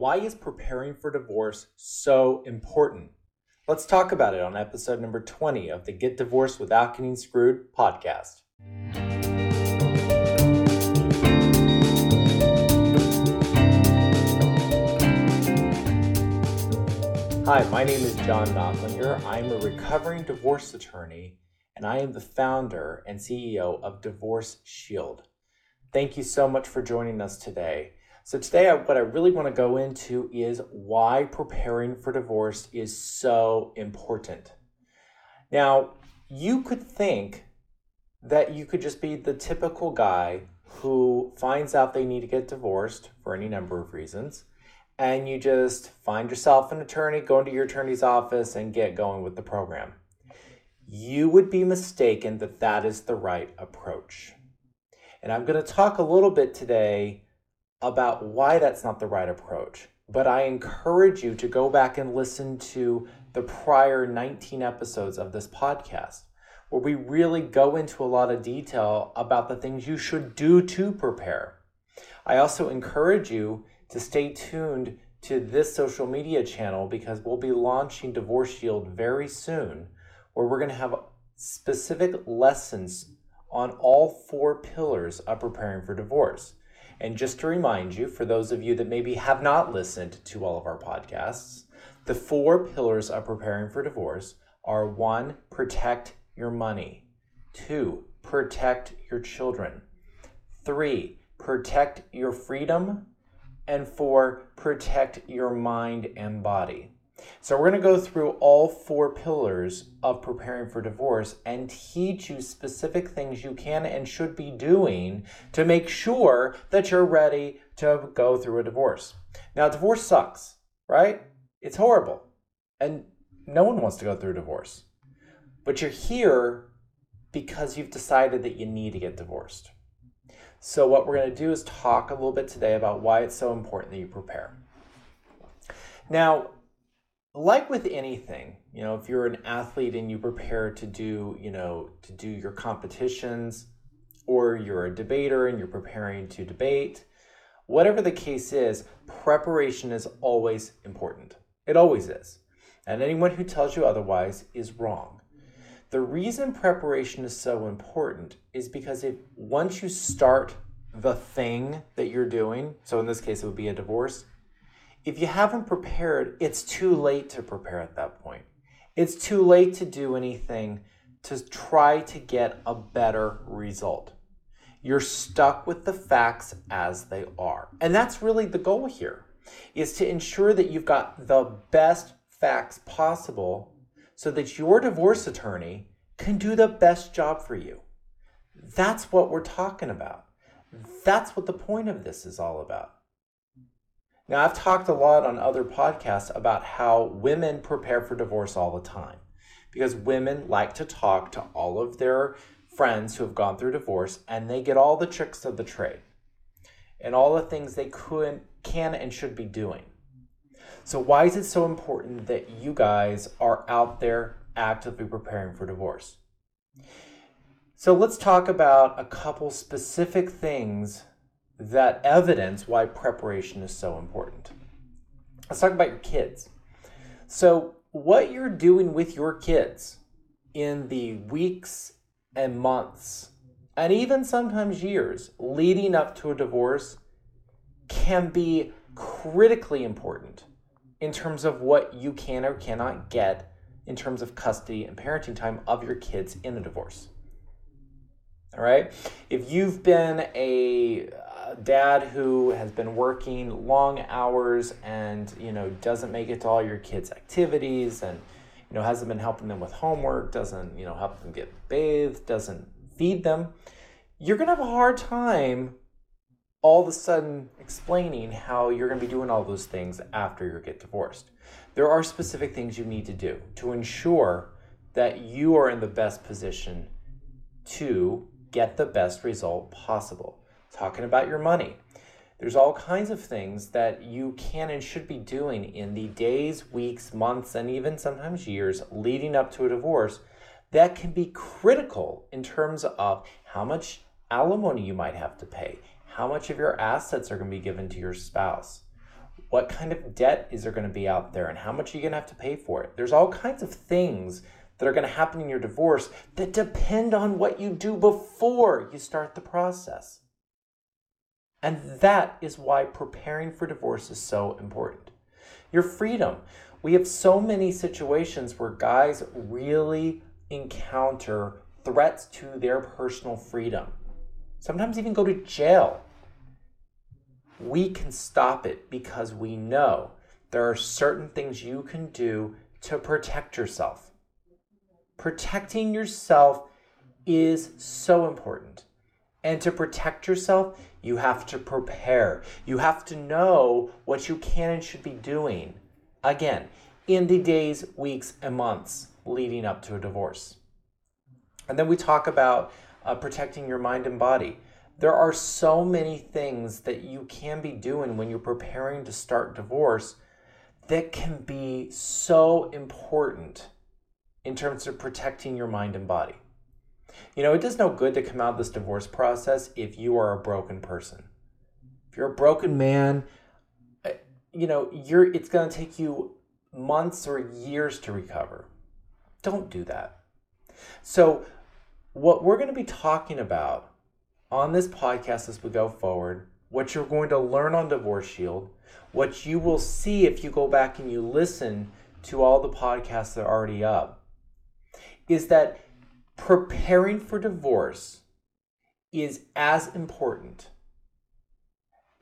Why is preparing for divorce so important? Let's talk about it on episode number 20 of the Get Divorced Without Getting Screwed podcast. Hi, my name is John Notlinger. I'm a recovering divorce attorney, and I am the founder and CEO of Divorce Shield. Thank you so much for joining us today. So, today, what I really want to go into is why preparing for divorce is so important. Now, you could think that you could just be the typical guy who finds out they need to get divorced for any number of reasons, and you just find yourself an attorney, go into your attorney's office, and get going with the program. You would be mistaken that that is the right approach. And I'm going to talk a little bit today about why that's not the right approach. But I encourage you to go back and listen to the prior 19 episodes of this podcast, where we really go into a lot of detail about the things you should do to prepare. I also encourage you to stay tuned to this social media channel because we'll be launching Divorce Shield very soon, where we're going to have specific lessons on all four pillars of preparing for divorce. And just to remind you, for those of you that maybe have not listened to all of our podcasts, the four pillars of preparing for divorce are one, protect your money, two, protect your children, three, protect your freedom, and four, protect your mind and body. So, we're going to go through all four pillars of preparing for divorce and teach you specific things you can and should be doing to make sure that you're ready to go through a divorce. Now, divorce sucks, right? It's horrible. And no one wants to go through a divorce. But you're here because you've decided that you need to get divorced. So, what we're going to do is talk a little bit today about why it's so important that you prepare. Now, like with anything, you know, if you're an athlete and you prepare to do, you know, to do your competitions, or you're a debater and you're preparing to debate, whatever the case is, preparation is always important. It always is. And anyone who tells you otherwise is wrong. The reason preparation is so important is because if once you start the thing that you're doing, so in this case it would be a divorce, if you haven't prepared, it's too late to prepare at that point. It's too late to do anything to try to get a better result. You're stuck with the facts as they are. And that's really the goal here is to ensure that you've got the best facts possible so that your divorce attorney can do the best job for you. That's what we're talking about. That's what the point of this is all about. Now, I've talked a lot on other podcasts about how women prepare for divorce all the time because women like to talk to all of their friends who have gone through divorce and they get all the tricks of the trade and all the things they could, can, and should be doing. So, why is it so important that you guys are out there actively preparing for divorce? So, let's talk about a couple specific things that evidence why preparation is so important. Let's talk about your kids. So, what you're doing with your kids in the weeks and months, and even sometimes years leading up to a divorce can be critically important in terms of what you can or cannot get in terms of custody and parenting time of your kids in a divorce. All right. If you've been a dad who has been working long hours and you know doesn't make it to all your kids' activities and you know hasn't been helping them with homework, doesn't you know help them get bathed, doesn't feed them, you're gonna have a hard time all of a sudden explaining how you're going to be doing all those things after you get divorced. There are specific things you need to do to ensure that you are in the best position to get the best result possible talking about your money. There's all kinds of things that you can and should be doing in the days, weeks, months, and even sometimes years leading up to a divorce that can be critical in terms of how much alimony you might have to pay, how much of your assets are going to be given to your spouse, What kind of debt is there going to be out there and how much are you going to have to pay for it? There's all kinds of things that are going to happen in your divorce that depend on what you do before you start the process. And that is why preparing for divorce is so important. Your freedom. We have so many situations where guys really encounter threats to their personal freedom, sometimes even go to jail. We can stop it because we know there are certain things you can do to protect yourself. Protecting yourself is so important. And to protect yourself, you have to prepare. You have to know what you can and should be doing. Again, in the days, weeks, and months leading up to a divorce. And then we talk about uh, protecting your mind and body. There are so many things that you can be doing when you're preparing to start divorce that can be so important in terms of protecting your mind and body. You know, it does no good to come out of this divorce process if you are a broken person. If you're a broken man, uh, you know, you're it's going to take you months or years to recover. Don't do that. So, what we're going to be talking about on this podcast as we go forward, what you're going to learn on Divorce Shield, what you will see if you go back and you listen to all the podcasts that are already up, is that preparing for divorce is as important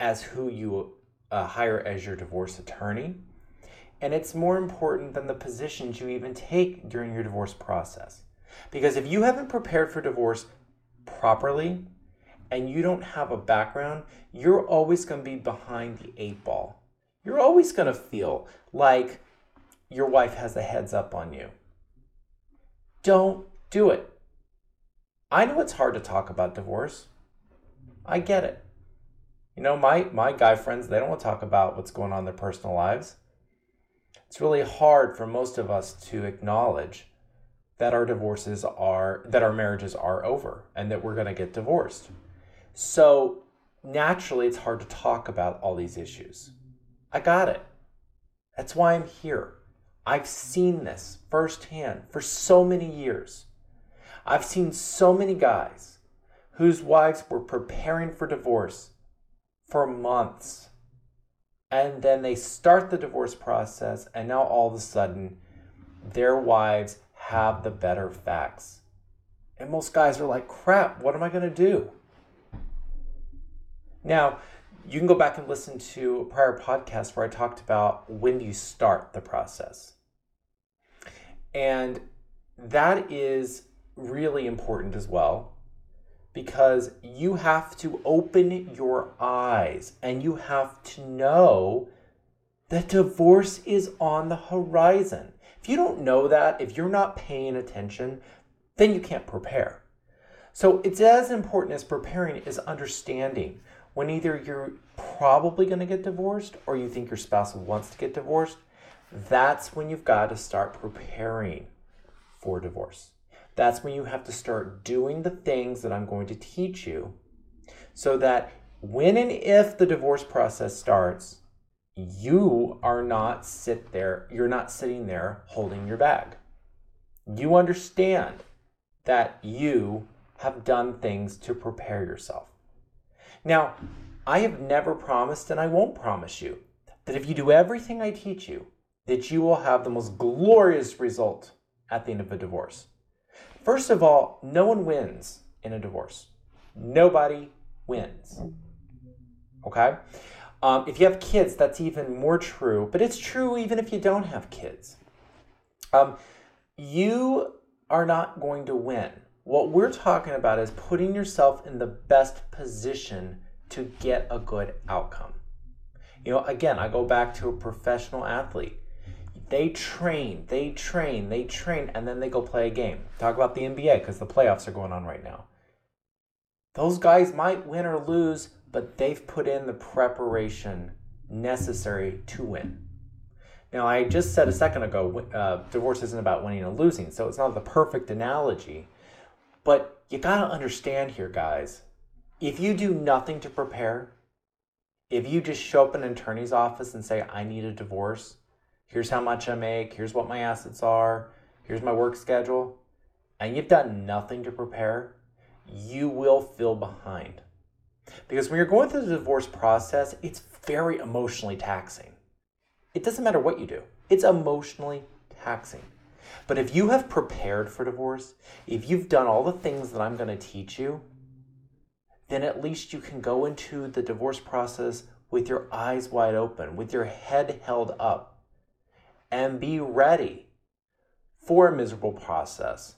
as who you uh, hire as your divorce attorney. And it's more important than the positions you even take during your divorce process. Because if you haven't prepared for divorce properly and you don't have a background, you're always going to be behind the eight ball. You're always going to feel like your wife has a heads up on you. Don't do it. I know it's hard to talk about divorce. I get it. You know, my, my guy friends, they don't want to talk about what's going on in their personal lives. It's really hard for most of us to acknowledge that our divorces are, that our marriages are over and that we're going to get divorced. So naturally, it's hard to talk about all these issues. I got it. That's why I'm here. I've seen this firsthand for so many years. I've seen so many guys whose wives were preparing for divorce for months. And then they start the divorce process, and now all of a sudden, their wives have the better facts. And most guys are like, crap, what am I going to do? Now, you can go back and listen to a prior podcast where I talked about when do you start the process. And that is really important as well because you have to open your eyes and you have to know that divorce is on the horizon. If you don't know that, if you're not paying attention, then you can't prepare. So it's as important as preparing is understanding when either you're probably going to get divorced or you think your spouse wants to get divorced, that's when you've got to start preparing for divorce. That's when you have to start doing the things that I'm going to teach you so that when and if the divorce process starts, you are not sit there, you're not sitting there holding your bag. You understand that you have done things to prepare yourself. Now, I have never promised and I won't promise you that if you do everything I teach you, that you will have the most glorious result at the end of a divorce. First of all, no one wins in a divorce. Nobody wins. Okay? Um, if you have kids, that's even more true, but it's true even if you don't have kids. Um, you are not going to win. What we're talking about is putting yourself in the best position to get a good outcome. You know, again, I go back to a professional athlete. They train, they train, they train, and then they go play a game. Talk about the NBA because the playoffs are going on right now. Those guys might win or lose, but they've put in the preparation necessary to win. Now, I just said a second ago, uh, divorce isn't about winning or losing, so it's not the perfect analogy. But you got to understand here, guys, if you do nothing to prepare, If you just show up in an attorney's office and say, I need a divorce, here's how much I make, here's what my assets are, here's my work schedule, and you've done nothing to prepare, you will feel behind. Because when you're going through the divorce process, it's very emotionally taxing. It doesn't matter what you do, it's emotionally taxing. But if you have prepared for divorce, if you've done all the things that I'm going to teach you, then at least you can go into the divorce process with your eyes wide open, with your head held up, and be ready for a miserable process.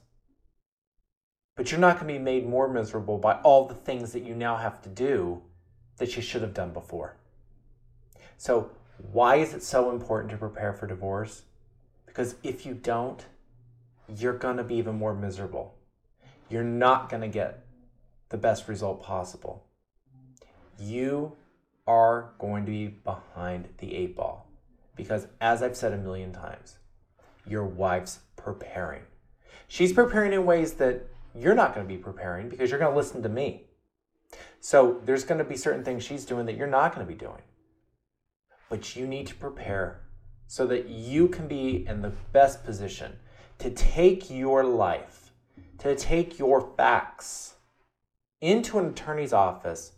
But you're not going to be made more miserable by all the things that you now have to do that you should have done before. So, why is it so important to prepare for divorce? Because if you don't, you're going to be even more miserable. You're not going to get the best result possible. You are going to be behind the eight ball because, as I've said a million times, your wife's preparing. She's preparing in ways that you're not going to be preparing because you're going to listen to me. So, there's going to be certain things she's doing that you're not going to be doing. But you need to prepare so that you can be in the best position to take your life, to take your facts into an attorney's office,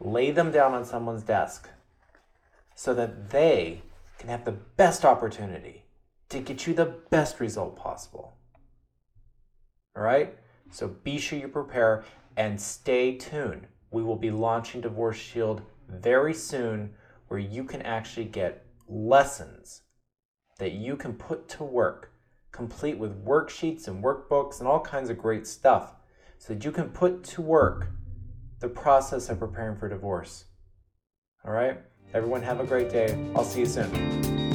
lay them down on someone's desk so that they can have the best opportunity to get you the best result possible. All right? So be sure you prepare and stay tuned. We will be launching Divorce Shield very soon where you can actually get lessons that you can put to work, complete with worksheets and workbooks and all kinds of great stuff so that you can put to work the process of preparing for divorce. All right? Everyone, have a great day. I'll see you soon.